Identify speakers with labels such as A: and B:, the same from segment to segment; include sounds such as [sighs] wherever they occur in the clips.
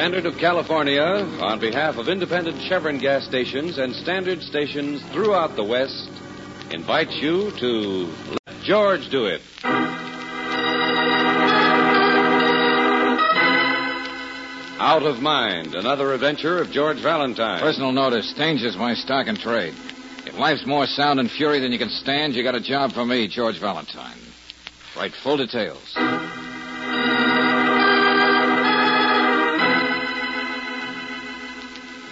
A: Standard of California, on behalf of independent Chevron gas stations and standard stations throughout the West, invites you to Let George Do It. Out of Mind, another adventure of George Valentine.
B: Personal notice, Stanger's my stock and trade. If life's more sound and fury than you can stand, you got a job for me, George Valentine. Write full details.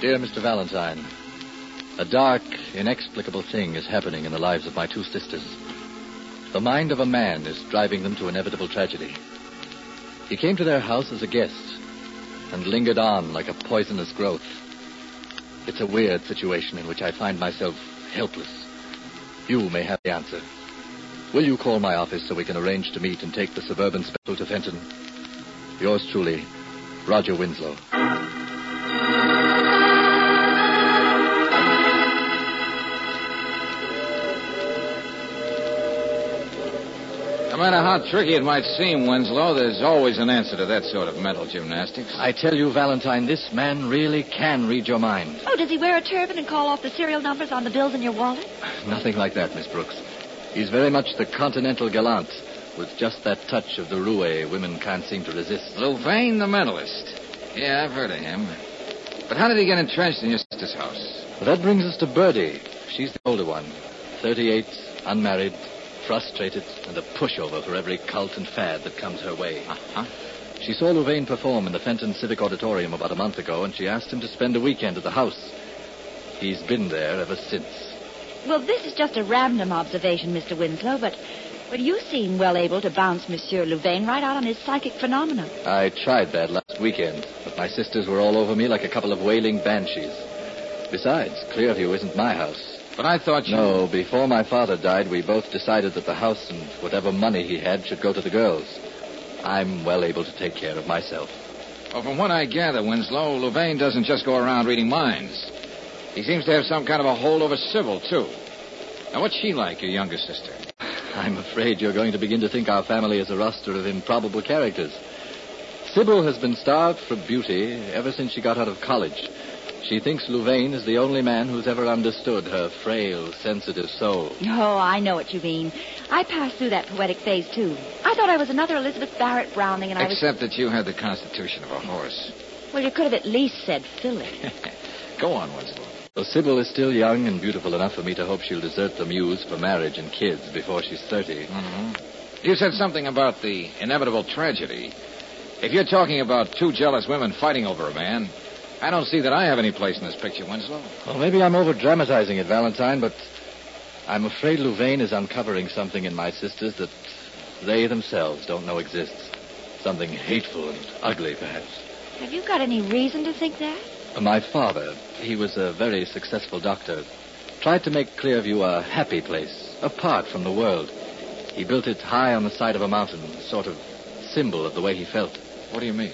C: Dear Mr. Valentine, a dark, inexplicable thing is happening in the lives of my two sisters. The mind of a man is driving them to inevitable tragedy. He came to their house as a guest and lingered on like a poisonous growth. It's a weird situation in which I find myself helpless. You may have the answer. Will you call my office so we can arrange to meet and take the suburban special to Fenton? Yours truly, Roger Winslow.
B: Matter how tricky it might seem, Winslow, there's always an answer to that sort of mental gymnastics.
C: I tell you, Valentine, this man really can read your mind.
D: Oh, does he wear a turban and call off the serial numbers on the bills in your wallet?
C: Nothing like that, Miss Brooks. He's very much the continental gallant, with just that touch of the roue women can't seem to resist.
B: Louvain, the mentalist. Yeah, I've heard of him. But how did he get entrenched in your sister's house?
C: Well, that brings us to Birdie. She's the older one. 38, unmarried, frustrated, and a pushover for every cult and fad that comes her way.
B: Uh-huh.
C: She saw Louvain perform in the Fenton Civic Auditorium about a month ago, and she asked him to spend a weekend at the house. He's been there ever since.
D: Well, this is just a random observation, Mr. Winslow, but but you seem well able to bounce Monsieur Louvain right out on his psychic phenomena.
C: I tried that last weekend, but my sisters were all over me like a couple of wailing banshees. Besides, Clearview isn't my house.
B: But I thought you.
C: No, before my father died, we both decided that the house and whatever money he had should go to the girls. I'm well able to take care of myself.
B: Well, from what I gather, Winslow, Louvain doesn't just go around reading minds. He seems to have some kind of a hold over Sybil, too. Now, what's she like, your younger sister? [sighs]
C: I'm afraid you're going to begin to think our family is a roster of improbable characters. Sybil has been starved for beauty ever since she got out of college. She thinks Louvain is the only man who's ever understood her frail, sensitive soul.
D: Oh, I know what you mean. I passed through that poetic phase, too. I thought I was another Elizabeth Barrett Browning, and I was.
B: Except that you had the constitution of a horse.
D: Well, you could have at least said Philip. [laughs]
B: Go on, Winslow.
C: Well, Sybil is still young and beautiful enough for me to hope she'll desert the muse for marriage and kids before she's 30.
B: Mm-hmm. You said something about the inevitable tragedy. If you're talking about two jealous women fighting over a man, I don't see that I have any place in this picture, Winslow.
C: Well, maybe I'm over dramatizing it, Valentine, but I'm afraid Louvain is uncovering something in my sisters that they themselves don't know exists. Something hateful and ugly, perhaps.
D: Have you got any reason to think that?
C: Uh, my father, he was a very successful doctor, tried to make Clearview a happy place, apart from the world. He built it high on the side of a mountain, a sort of symbol of the way he felt.
B: What do you mean?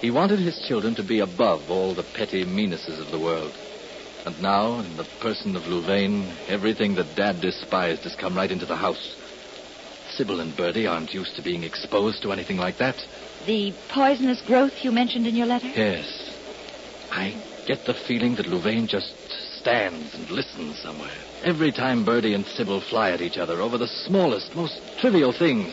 C: He wanted his children to be above all the petty meannesses of the world. And now, in the person of Louvain, everything that Dad despised has come right into the house. Sybil and Birdie aren't used to being exposed to anything like that.
D: The poisonous growth you mentioned in your letter?
C: Yes. I get the feeling that Louvain just stands and listens somewhere. Every time Birdie and Sybil fly at each other over the smallest, most trivial things.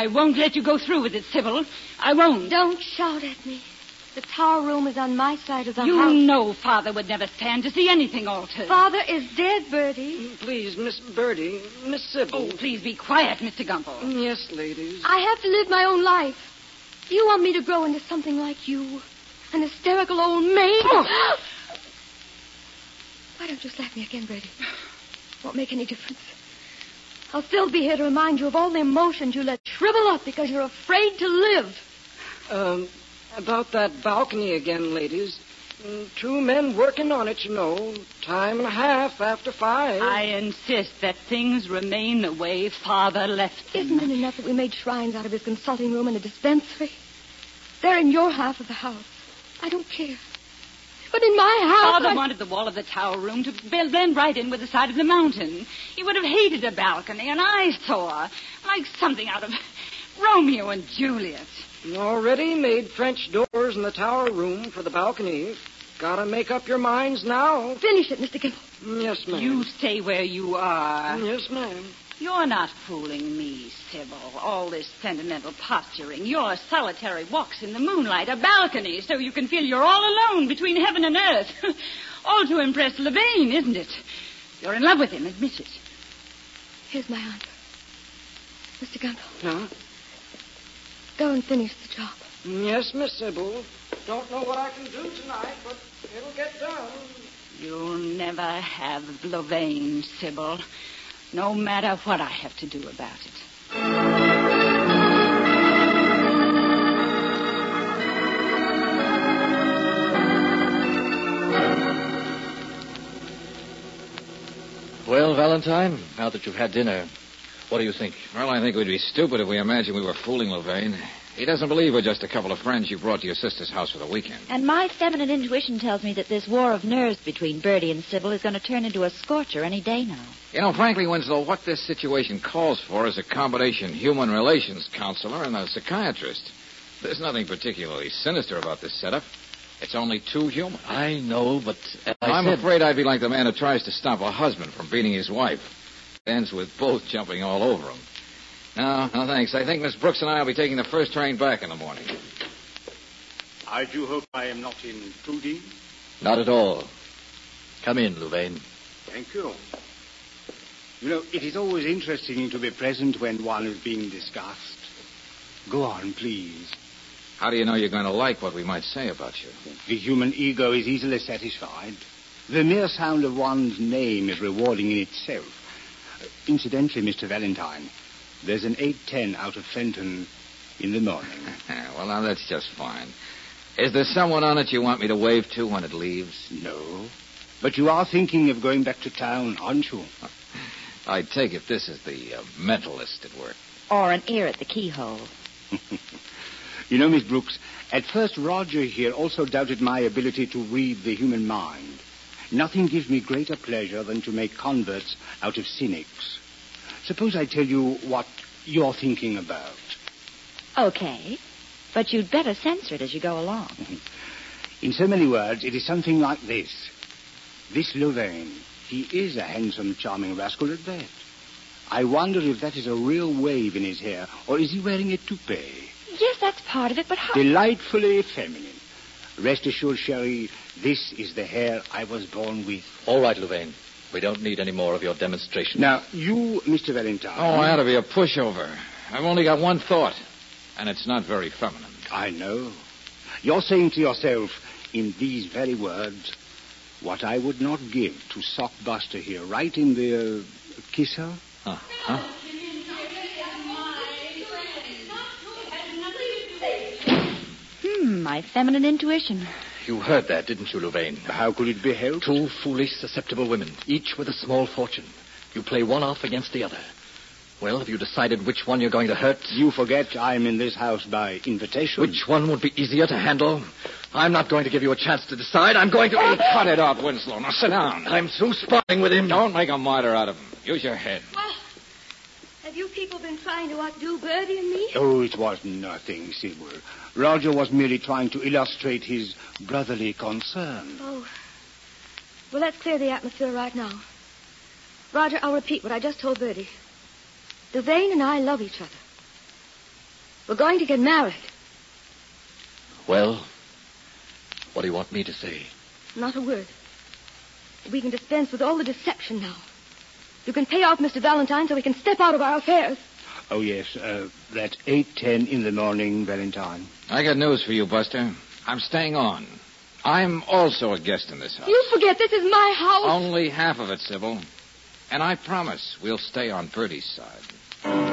E: I won't let you go through with it, Sybil. I won't.
F: Don't shout at me. The tower room is on my side of the
E: you
F: house.
E: You know Father would never stand to see anything altered.
F: Father is dead, Bertie.
G: Mm, please, Miss Birdie, Miss Sybil.
E: Oh, please be quiet, Mr. Gumble.
G: Mm, yes, ladies.
F: I have to live my own life. Do you want me to grow into something like you? An hysterical old maid?
E: Oh. [gasps]
F: Why don't you slap me again, Bertie? Won't make any difference. I'll still be here to remind you of all the emotions you let shrivel up because you're afraid to live.
G: Um, about that balcony again, ladies. Mm, Two men working on it, you know. Time and a half after five.
E: I insist that things remain the way Father left them.
F: Isn't it enough that we made shrines out of his consulting room and a dispensary? They're in your half of the house. I don't care. But in my house.
E: Father
F: I-
E: wanted the wall of the tower room to blend blend right in with the side of the mountain. He would have hated a balcony, an eyesore, like something out of [laughs] Romeo and Juliet.
G: Already made French doors in the tower room for the balcony. Gotta make up your minds now.
F: Finish it, Mr. Kimball.
G: Yes, ma'am.
E: You stay where you are.
G: Yes, ma'am.
E: You're not fooling me, Sybil. All this sentimental posturing, your solitary walks in the moonlight, a balcony so you can feel you're all alone between heaven and earth. [laughs] all to impress Levane, isn't it? You're in love with him, admit it.
F: Here's my answer. Mr. Kimball,
G: Huh?
F: go and finish the job.
G: Yes, Miss Sybil. Don't know what I can do tonight, but it'll get done.
E: You'll never have Levane, Sybil. No matter what I have to do about it.
C: Well, Valentine, now that you've had dinner, what do you think?
B: Well, I think we'd be stupid if we imagined we were fooling Levane. He doesn't believe we're just a couple of friends you brought to your sister's house for the weekend.
D: And my feminine intuition tells me that this war of nerves between Bertie and Sybil is going to turn into a scorcher any day now.
B: You know, frankly, Winslow, what this situation calls for is a combination human relations counselor and a psychiatrist. There's nothing particularly sinister about this setup. It's only too human.
C: I know, but as I
B: I'm
C: said,
B: afraid I'd be like the man who tries to stop a husband from beating his wife. Ends with both jumping all over him. No, no thanks. I think Miss Brooks and I will be taking the first train back in the morning.
H: I do hope I am not intruding.
C: not at all. Come in, Louvain.
H: Thank you. You know, it is always interesting to be present when one is being discussed. Go on, please.
B: How do you know you're going to like what we might say about you?
H: The human ego is easily satisfied. The mere sound of one's name is rewarding in itself. Incidentally, Mr. Valentine, there's an 810 out of Fenton in the morning. [laughs]
B: well, now that's just fine. Is there someone on it you want me to wave to when it leaves?
H: No. But you are thinking of going back to town, aren't you? [laughs]
B: I take it this is the uh, mentalist at work.
D: Or an ear at the keyhole. [laughs]
H: You know, Miss Brooks, at first Roger here also doubted my ability to read the human mind. Nothing gives me greater pleasure than to make converts out of cynics. Suppose I tell you what you're thinking about.
D: Okay. But you'd better censor it as you go along. [laughs]
H: In so many words, it is something like this. This Louvain, he is a handsome, charming rascal at that. I wonder if that is a real wave in his hair, or is he wearing a toupee?
D: Yes, that's part of it, but how...
H: Delightfully feminine. Rest assured, Sherry, this is the hair I was born with.
C: All right, Louvain. We don't need any more of your demonstration.
H: Now, you, Mr. Valentine.
B: Oh, I ought to be a pushover. I've only got one thought, and it's not very feminine.
H: I know. You're saying to yourself, in these very words, what I would not give to sock Buster here, right in the uh, kisser.
C: Huh? Huh?
D: Hmm, my feminine intuition.
C: You heard that, didn't you, Louvain?
H: How could it be helped?
C: Two foolish, susceptible women, each with a small fortune. You play one off against the other. Well, have you decided which one you're going to hurt?
H: You forget I'm in this house by invitation.
C: Which one would be easier to handle? I'm not going to give you a chance to decide. I'm going to.
B: Oh, cut it out, Winslow. Now sit down.
C: I'm through sparring with him.
B: Don't make a martyr out of him. Use your head.
F: Well, have you people been trying to outdo Bertie and me?
H: Oh, it was nothing, Sybil. Roger was merely trying to illustrate his brotherly concern.
F: Oh. Well, let's clear the atmosphere right now. Roger, I'll repeat what I just told Bertie. Devane and I love each other. We're going to get married.
C: Well, what do you want me to say?
F: Not a word. We can dispense with all the deception now. You can pay off Mr. Valentine so we can step out of our affairs.
H: Oh, yes, uh, that's 8.10 in the morning, Valentine.
B: I got news for you, Buster. I'm staying on. I'm also a guest in this house.
F: You forget this is my house.
B: Only half of it, Sybil. And I promise we'll stay on Bertie's side.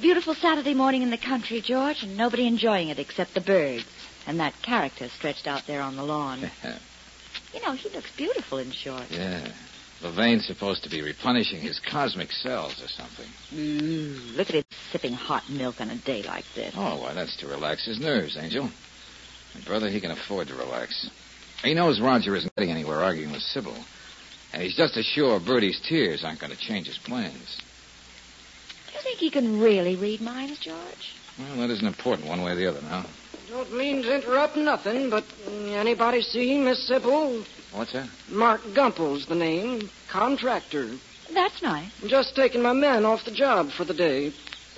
D: A beautiful Saturday morning in the country, George, and nobody enjoying it except the birds and that character stretched out there on the lawn. [laughs] you know, he looks beautiful in shorts.
B: Yeah. Levain's supposed to be replenishing his cosmic cells or something.
D: Ooh, look at him sipping hot milk on a day like this.
B: Oh, why, that's to relax his nerves, Angel. And, brother, he can afford to relax. He knows Roger isn't getting anywhere arguing with Sybil. And he's just as sure Bertie's tears aren't going to change his plans.
D: Do you think he can really read minds, George?
B: Well, that isn't important one way or the other now.
G: Don't mean to interrupt nothing, but anybody see Miss Sybil?
B: What's that?
G: Mark Gumpel's the name. Contractor.
D: That's nice.
G: Just taking my men off the job for the day.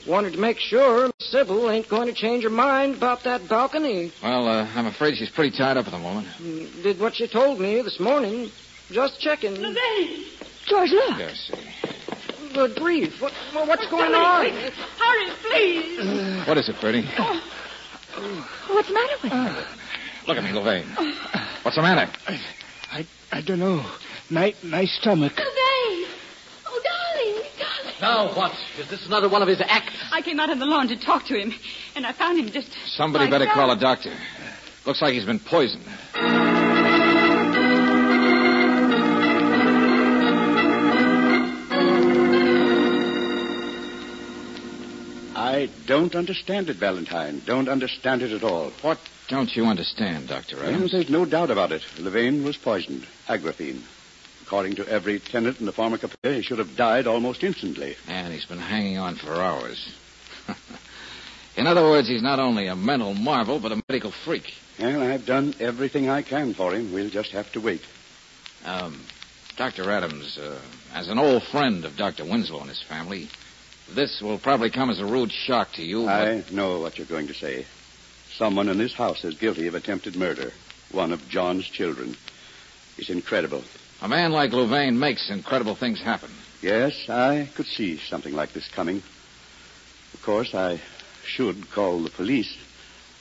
G: Wanted to make sure Miss Sybil ain't going to change her mind about that balcony.
B: Well, uh, I'm afraid she's pretty tied up at the moment.
G: Did what she told me this morning. Just checking.
E: Levain!
D: George, look.
B: Yes, see.
G: Good grief. What, well, what's going on?
E: Hurry, please! [sighs]
B: What is it, Bertie? Oh.
D: What's the matter with him?
B: Ah, look at me, Levain. Oh. What's the matter?
I: I, I don't know. My, my stomach.
F: Levain! Oh, darling, darling.
C: Now what? Is this another one of his acts?
E: I came out on the lawn to talk to him, and I found him just.
B: Somebody
E: like
B: better
E: that.
B: call a doctor. Looks like he's been poisoned.
I: I don't understand it, Valentine. Don't understand it at all.
B: What don't you understand, Dr.
I: Well,
B: Adams?
I: there's no doubt about it. Levain was poisoned. Agraphene. According to every tenant in the pharmacopoeia, he should have died almost instantly.
B: And he's been hanging on for hours. [laughs] In other words, he's not only a mental marvel, but a medical freak.
I: Well, I've done everything I can for him. We'll just have to wait.
B: Um, Dr. Adams, uh, as an old friend of Dr. Winslow and his family, this will probably come as a rude shock to you. But
I: I know what you're going to say. Someone in this house is guilty of attempted murder. One of John's children. It's incredible.
B: a man like Louvain makes incredible things happen.
I: Yes, I could see something like this coming. Of course, I should call the police.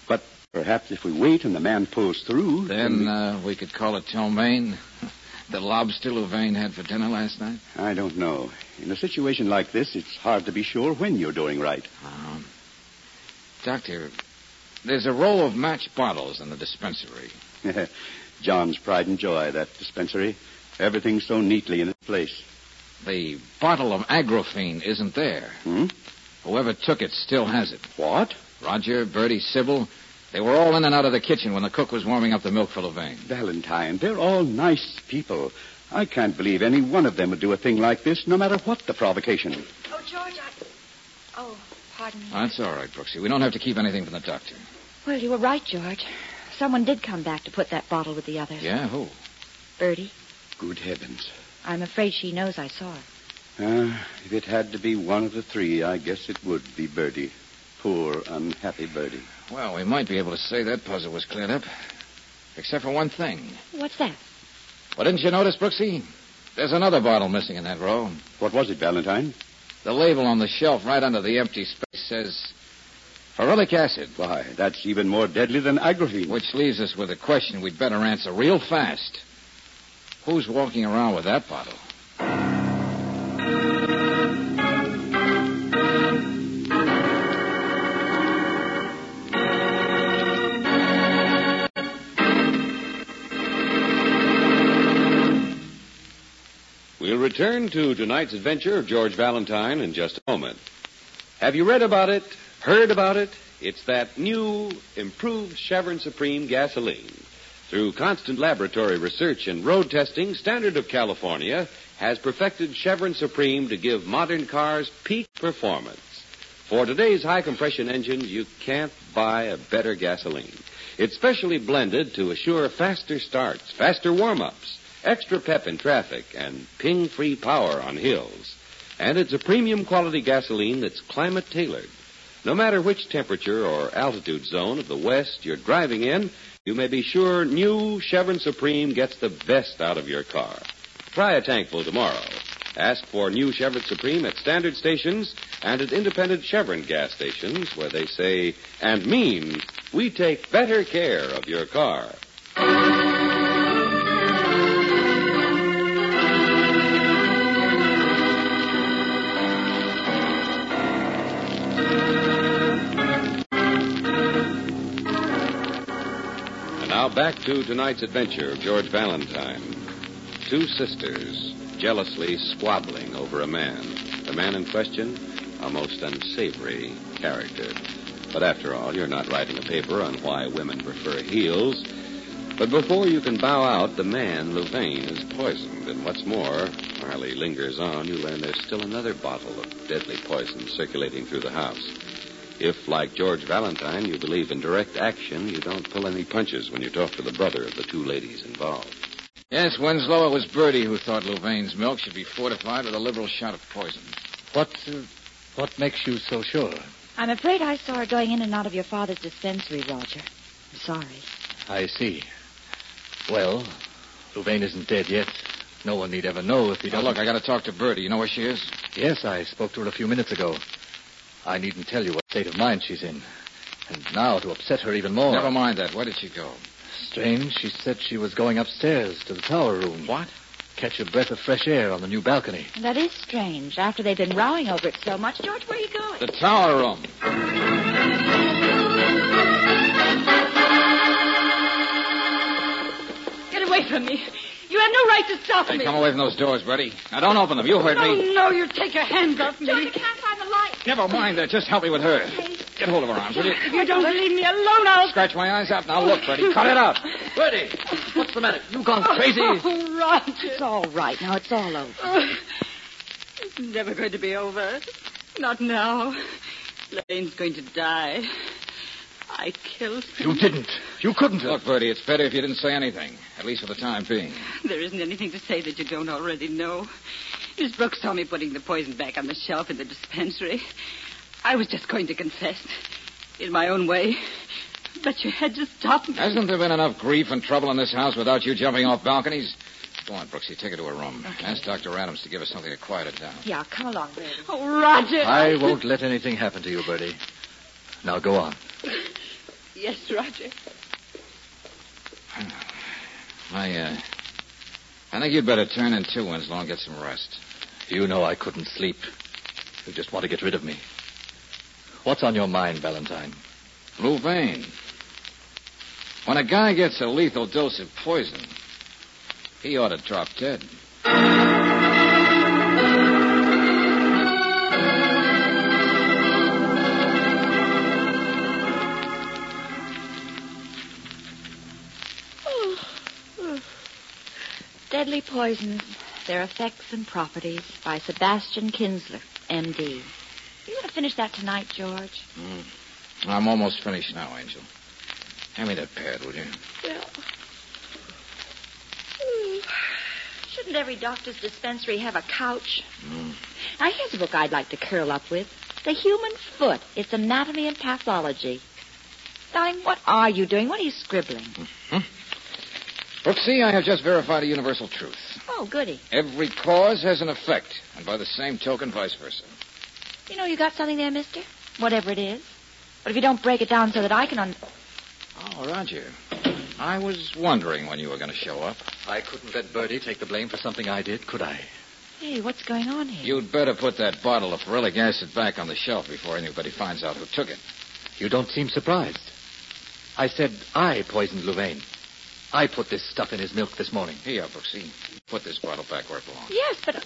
I: But perhaps if we wait and the man pulls through.
B: Then
I: we-
B: uh, we could call it ptomaine, [laughs] the lobster Louvain had for dinner last night.
I: I don't know. In a situation like this, it's hard to be sure when you're doing right.
B: Um, doctor, there's a row of match bottles in the dispensary. [laughs]
I: John's pride and joy, that dispensary. Everything's so neatly in its place.
B: The bottle of agraphene isn't there.
I: Hmm?
B: Whoever took it still has it.
I: What?
B: Roger, Bertie, Sybil, they were all in and out of the kitchen when the cook was warming up the milk for Louvain.
I: Valentine, they're all nice people. I can't believe any one of them would do a thing like this, no matter what the provocation.
F: Oh, George, I. Oh, pardon me.
B: That's all right, Brooksy. We don't have to keep anything from the doctor.
D: Well, you were right, George. Someone did come back to put that bottle with the others.
B: Yeah, who?
D: Bertie.
I: Good heavens.
D: I'm afraid she knows I saw her.
I: Uh, if it had to be one of the three, I guess it would be Bertie. Poor, unhappy Bertie.
B: Well, we might be able to say that puzzle was cleared up. Except for one thing.
D: What's that?
B: Well, didn't you notice, Brooksy? There's another bottle missing in that row.
I: What was it, Valentine?
B: The label on the shelf right under the empty space says ferulic acid,
I: Why, that's even more deadly than agraphene.
B: which leaves us with a question we'd better answer real fast. Who's walking around with that bottle?
A: Return to tonight's adventure of George Valentine in just a moment. Have you read about it? Heard about it? It's that new, improved Chevron Supreme gasoline. Through constant laboratory research and road testing, Standard of California has perfected Chevron Supreme to give modern cars peak performance. For today's high compression engines, you can't buy a better gasoline. It's specially blended to assure faster starts, faster warm ups, extra pep in traffic, and ping free power on hills. And it's a premium quality gasoline that's climate tailored. No matter which temperature or altitude zone of the West you're driving in, you may be sure new Chevron Supreme gets the best out of your car. Try a tankful tomorrow. Ask for new Chevron Supreme at standard stations and at independent Chevron gas stations where they say and mean we take better care of your car. Back to tonight's adventure of George Valentine. Two sisters, jealously squabbling over a man. The man in question, a most unsavory character. But after all, you're not writing a paper on why women prefer heels. But before you can bow out, the man, Louvain, is poisoned. And what's more, while he lingers on, you learn there's still another bottle of deadly poison circulating through the house. If, like George Valentine, you believe in direct action, you don't pull any punches when you talk to the brother of the two ladies involved.
B: Yes, Winslow, it was Bertie who thought Louvain's milk should be fortified with a liberal shot of poison.
C: What, uh, what makes you so sure?
D: I'm afraid I saw her going in and out of your father's dispensary, Roger. I'm sorry.
C: I see. Well, Louvain isn't dead yet. No one need ever know if he
B: Now,
C: doesn't.
B: look, I got to talk to Bertie. You know where she is?
C: Yes, I spoke to her a few minutes ago. I needn't tell you what state of mind she's in. And now to upset her even more.
B: Never mind that. Where did she go?
C: Strange. She said she was going upstairs to the tower room.
B: What?
C: Catch a breath of fresh air on the new balcony.
D: That is strange. After they've been rowing over it so much, George, where are you going?
B: The tower room.
E: Get away from me. You have no right to stop
B: Hey,
E: me.
B: come away from those doors, Bertie. Now, don't open them. You heard
E: No,
B: me.
E: no, you take your hands off me.
D: George, I can't find the light.
B: Never mind that. Just help me with her. Get hold of her arms, will you?
E: If you don't leave me alone, I'll...
B: Scratch my eyes out. Now, look, Bertie. Cut it out.
C: Bertie, what's the matter? You've gone crazy? [laughs]
E: Oh, Roger.
D: It's all right. Now it's all over.
E: Oh, it's never going to be over. Not now. Lane's going to die. I killed him.
C: You didn't. You couldn't have.
B: Look, Bertie, it's better if you didn't say anything, at least for the time being.
E: There isn't anything to say that you don't already know. Miss Brooks saw me putting the poison back on the shelf in the dispensary. I was just going to confess. In my own way. But you had to stop me.
B: Hasn't there been enough grief and trouble in this house without you jumping off balconies? Go on, Brooksy. Take her to her room. Ask Dr. Adams to give her something to quiet her down.
D: Yeah, come along, Bertie.
E: Oh, Roger.
C: I won't let anything happen to you, Bertie. Now go on.
E: Yes, Roger.
B: I, uh. I think you'd better turn in too, Winslow, and get some rest.
C: You know I couldn't sleep. You just want to get rid of me. What's on your mind, Valentine?
B: Louvain. When a guy gets a lethal dose of poison, he ought to drop dead.
D: Deadly Poisons, Their Effects and Properties by Sebastian Kinsler, M.D. You want to finish that tonight, George?
B: I'm almost finished now, Angel. Hand me that pad, will you?
D: Well. Hmm. Shouldn't every doctor's dispensary have a couch?
B: Mm.
D: Now, here's a book I'd like to curl up with The Human Foot, Its Anatomy and Pathology. Darling, what are you doing? What are you scribbling?
B: Brooksy, I have just verified a universal truth.
D: Oh, goody.
B: Every cause has an effect, and by the same token, vice versa.
D: You know you got something there, mister? Whatever it is. But if you don't break it down so that I can un...
B: Oh, Roger. I was wondering when you were going to show up.
C: I couldn't let Bertie take the blame for something I did, could I?
D: Hey, what's going on here?
B: You'd better put that bottle of ferulic acid back on the shelf before anybody finds out who took it.
C: You don't seem surprised. I said I poisoned Louvain. I put this stuff in his milk this morning.
B: Here, Brooksy. Put this bottle back where it belongs.
D: Yes, but...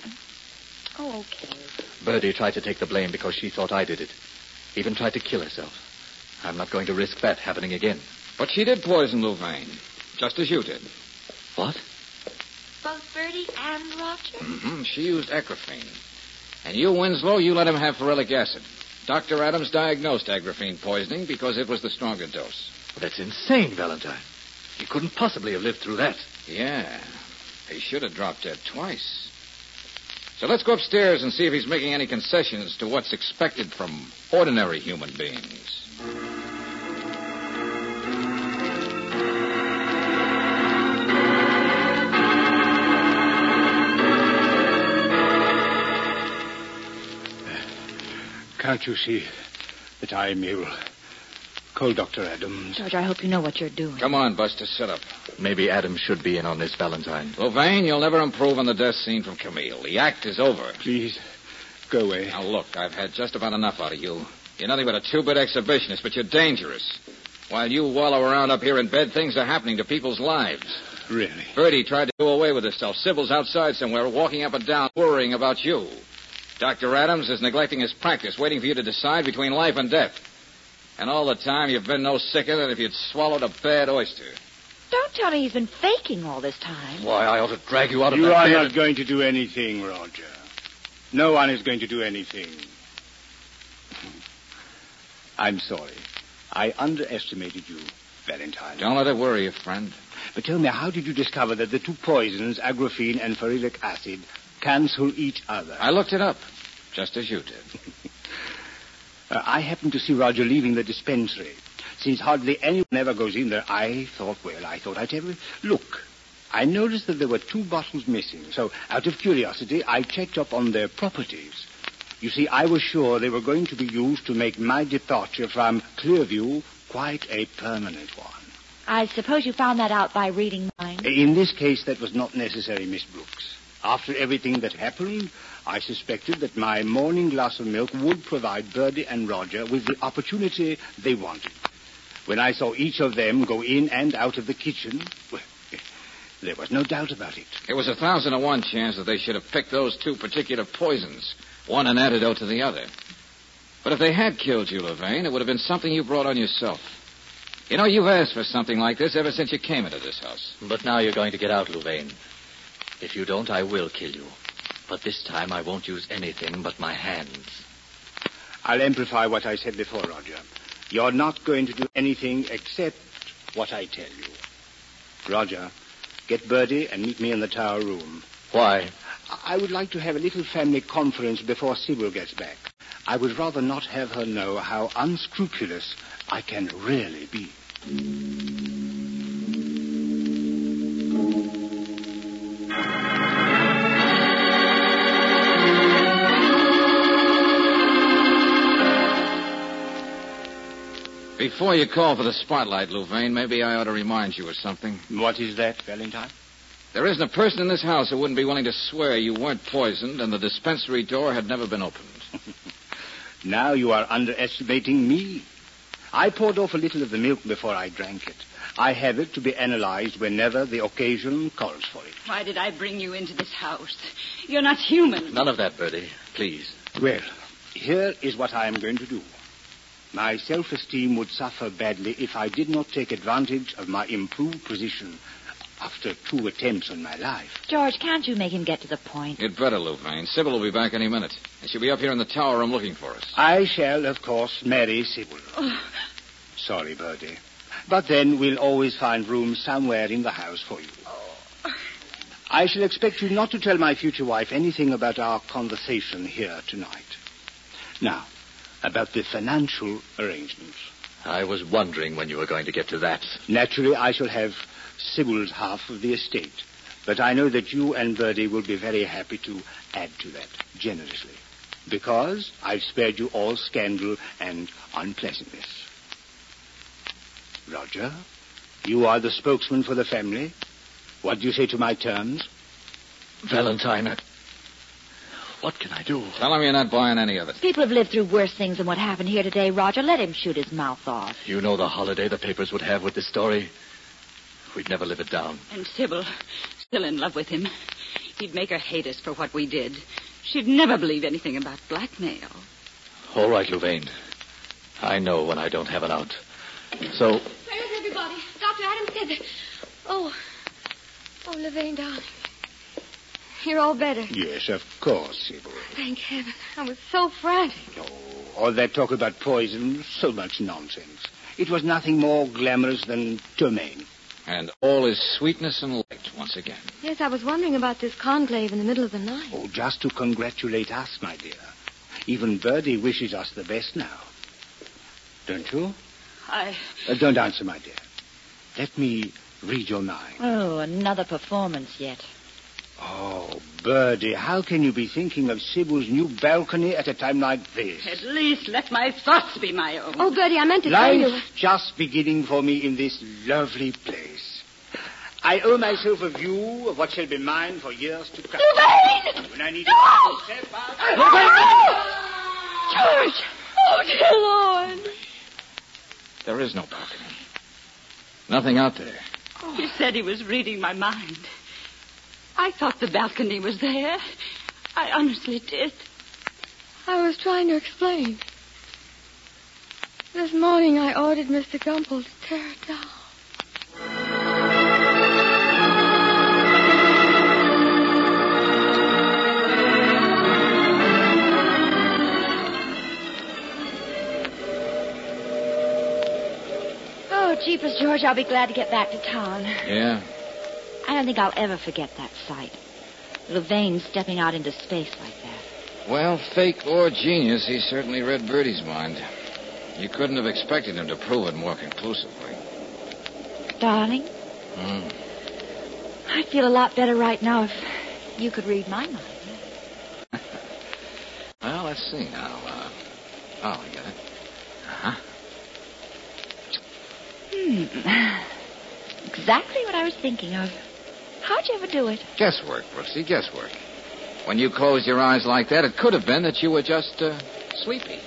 D: Oh, okay.
C: Birdie tried to take the blame because she thought I did it. Even tried to kill herself. I'm not going to risk that happening again.
B: But she did poison Louvain, just as you did.
C: What?
D: Both Bertie and Roger?
B: Mm hmm She used Agraphene. And you, Winslow, you let him have ferulic acid. Dr. Adams diagnosed Agraphene poisoning because it was the stronger dose.
C: That's insane, Valentine. He couldn't possibly have lived through that.
B: Yeah. He should have dropped dead twice. So let's go upstairs and see if he's making any concessions to what's expected from ordinary human beings.
H: Can't you see that I'm ill? Call Dr. Adams.
D: George, I hope you know what you're doing.
B: Come on, Buster, sit up.
C: Maybe Adams should be in on this, Valentine.
B: Louvain, you'll never improve on the death scene from Camille. The act is over.
H: Please, go away.
B: Now, look, I've had just about enough out of you. You're nothing but a two-bit exhibitionist, but you're dangerous. While you wallow around up here in bed, things are happening to people's lives.
H: Really?
B: Bertie tried to do away with herself. Sybil's outside somewhere, walking up and down, worrying about you. Dr. Adams is neglecting his practice, waiting for you to decide between life and death. And all the time, you've been no sicker than if you'd swallowed a bad oyster.
D: Don't tell me he's been faking all this time.
C: Why, I ought to drag you out of
H: You
C: that
H: are
C: bed
H: not
C: and-
H: going to do anything, Roger. No one is going to do anything. I'm sorry. I underestimated you, Valentine.
B: Don't let it worry you, friend.
H: But tell me, how did you discover that the two poisons, agraphene and ferulic acid, cancel each other?
B: I looked it up, just as you did. [laughs]
H: Uh, I happened to see Roger leaving the dispensary. Since hardly anyone ever goes in there, I thought, well, I thought I'd have a look. I noticed that there were two bottles missing, so out of curiosity, I checked up on their properties. You see, I was sure they were going to be used to make my departure from Clearview quite a permanent one.
D: I suppose you found that out by reading mine.
H: In this case, that was not necessary, Miss Brooks. After everything that happened, I suspected that my morning glass of milk would provide Birdie and Roger with the opportunity they wanted. When I saw each of them go in and out of the kitchen, well, there was no doubt about it.
B: It was a thousand to one chance that they should have picked those two particular poisons, one an antidote to the other. But if they had killed you, Levane, it would have been something you brought on yourself. You know, you've asked for something like this ever since you came into this house.
C: But now you're going to get out, Louvain. If you don't, I will kill you. But this time I won't use anything but my hands.
H: I'll amplify what I said before, Roger. You're not going to do anything except what I tell you. Roger, get Birdie and meet me in the tower room.
C: Why?
H: I would like to have a little family conference before Sybil gets back. I would rather not have her know how unscrupulous I can really be.
B: Before you call for the spotlight, Louvain, maybe I ought to remind you of something.
H: What is that, Valentine?
B: There isn't a person in this house who wouldn't be willing to swear you weren't poisoned and the dispensary door had never been opened. [laughs]
H: Now you are underestimating me. I poured off a little of the milk before I drank it. I have it to be analyzed whenever the occasion calls for it.
E: Why did I bring you into this house? You're not human.
C: None of that, Birdie. Please.
H: Well, here is what I am going to do. My self-esteem would suffer badly if I did not take advantage of my improved position after two attempts on my life.
D: George, can't you make him get to the point?
B: You'd better, Louvain. Sybil will be back any minute. And she'll be up here in the tower room looking for us.
H: I shall, of course, marry Sybil. [sighs] Sorry, Birdie. But then we'll always find room somewhere in the house for you. Oh. I shall expect you not to tell my future wife anything about our conversation here tonight. Now, about the financial arrangements.
C: I was wondering when you were going to get to that.
H: Naturally, I shall have Sybil's half of the estate. But I know that you and Birdie will be very happy to add to that generously. Because I've spared you all scandal and unpleasantness. Roger, you are the spokesman for the family. What do you say to my terms?
C: Valentine, I- what can I do?
B: Tell him you're not buying any of it.
D: People have lived through worse things than what happened here today, Roger. Let him shoot his mouth off.
C: You know the holiday the papers would have with this story. We'd never live it down.
E: And Sybil, still in love with him. He'd make her hate us for what we did. She'd never believe anything about blackmail.
C: All right, Louvain. I know when I don't have an out. So,
F: Where's everybody? Dr. Adams said that. Oh. Oh, Levine, darling. You're all better.
H: Yes, of course, Sybil.
F: Thank heaven. I was so frantic.
H: Oh, all that talk about poison, so much nonsense. It was nothing more glamorous than ptomaine.
B: And all is sweetness and light once again.
F: Yes, I was wondering about this conclave in the middle of the night.
H: Oh, just to congratulate us, my dear. Even Birdie wishes us the best now. Don't you?
E: I.
H: Uh, don't answer, my dear. Let me read your mind.
D: Oh, another performance yet.
H: Oh, Birdie, how can you be thinking of Sybil's new balcony at a time like this?
E: At least let my thoughts be my own.
F: Oh, Birdie, I meant to tell you.
H: Life just beginning for me in this lovely place. I owe myself a view of what shall be mine for years to come.
F: Levine!
H: When I need to step out.
F: George! Oh, dear Lord.
B: There is no balcony. Nothing out there.
E: He said he was reading my mind. I thought the balcony was there. I honestly did.
F: I was trying to explain. This morning I ordered Mr. Gumple to tear it down.
D: Oh, Jeepers, George, I'll be glad to get back to town.
B: Yeah?
D: I don't think I'll ever forget that sight. Levain stepping out into space like that.
B: Well, fake or genius, he certainly read Bertie's mind. You couldn't have expected him to prove it more conclusively.
D: Darling,
B: Hmm.
D: I'd feel a lot better right now if you could read my mind. [laughs]
B: Well, let's see now. Uh, oh, I got it. Uh-huh.
D: Hmm. [laughs] Exactly what I was thinking of. How'd you ever do it?
B: Guesswork, Brooksy, guesswork. When you closed your eyes like that, it could have been that you were just uh, sleepy.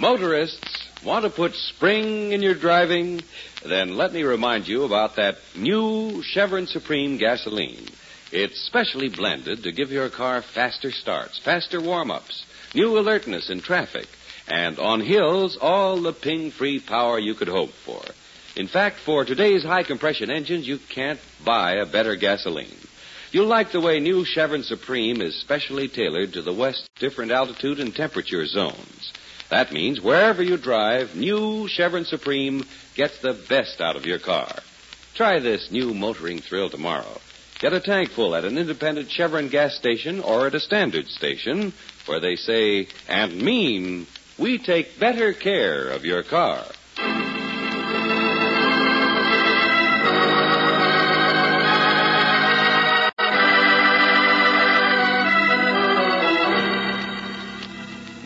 A: Motorists, want to put spring in your driving? Then let me remind you about that new Chevron Supreme gasoline. It's specially blended to give your car faster starts, faster warm-ups, new alertness in traffic, and on hills, all the ping-free power you could hope for. In fact, for today's high-compression engines, you can't buy a better gasoline. You'll like the way new Chevron Supreme is specially tailored to the West's different altitude and temperature zones. That means wherever you drive, new Chevron Supreme gets the best out of your car. Try this new motoring thrill tomorrow. Get a tank full at an independent Chevron gas station or at a standard station where they say and mean we take better care of your car.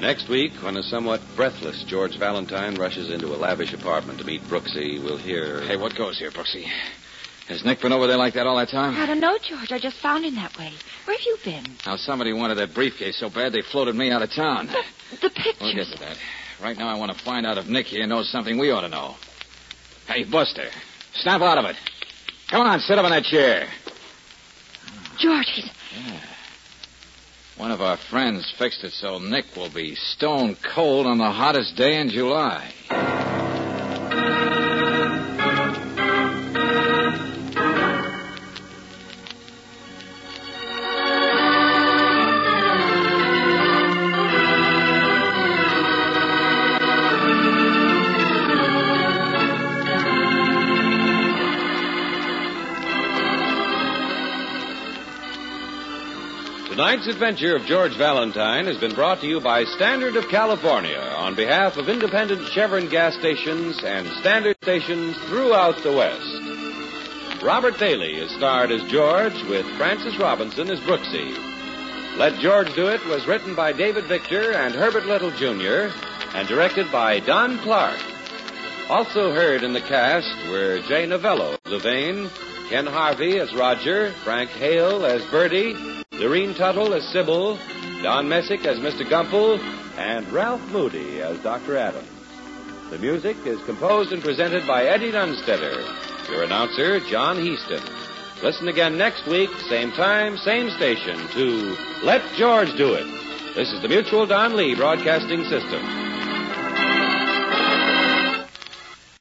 A: Next week, when a somewhat breathless George Valentine rushes into a lavish apartment to meet Brooksy, we'll hear.
B: Hey, what goes here, Brooksy? Has Nick been over there like that all that time?
D: I don't know, George. I just found him that way. Where have you been?
B: Now, somebody wanted that briefcase so bad they floated me out of town.
D: The pictures.
B: We'll get to that. Right now, I want to find out if Nick here knows something we ought to know. Hey, Buster, snap out of it. Come on, sit up in that chair.
D: George, he's.
B: One of our friends fixed it so Nick will be stone cold on the hottest day in July.
A: Tonight's adventure of George Valentine has been brought to you by Standard of California on behalf of independent Chevron gas stations and standard stations throughout the West. Robert Bailey is starred as George with Frances Robinson as Brooksy. Let George Do It was written by David Victor and Herbert Little Jr. and directed by Don Clark. Also heard in the cast were Jay Novello as Levain, Ken Harvey as Roger, Frank Hale as Bertie, Doreen Tuttle as Sybil, Don Messick as Mr. Gumple, and Ralph Moody as Dr. Adams. The music is composed and presented by Eddie Dunstedter. Your announcer, John Heistand. Listen again next week, same time, same station, to Let George Do It. This is the Mutual Don Lee Broadcasting System.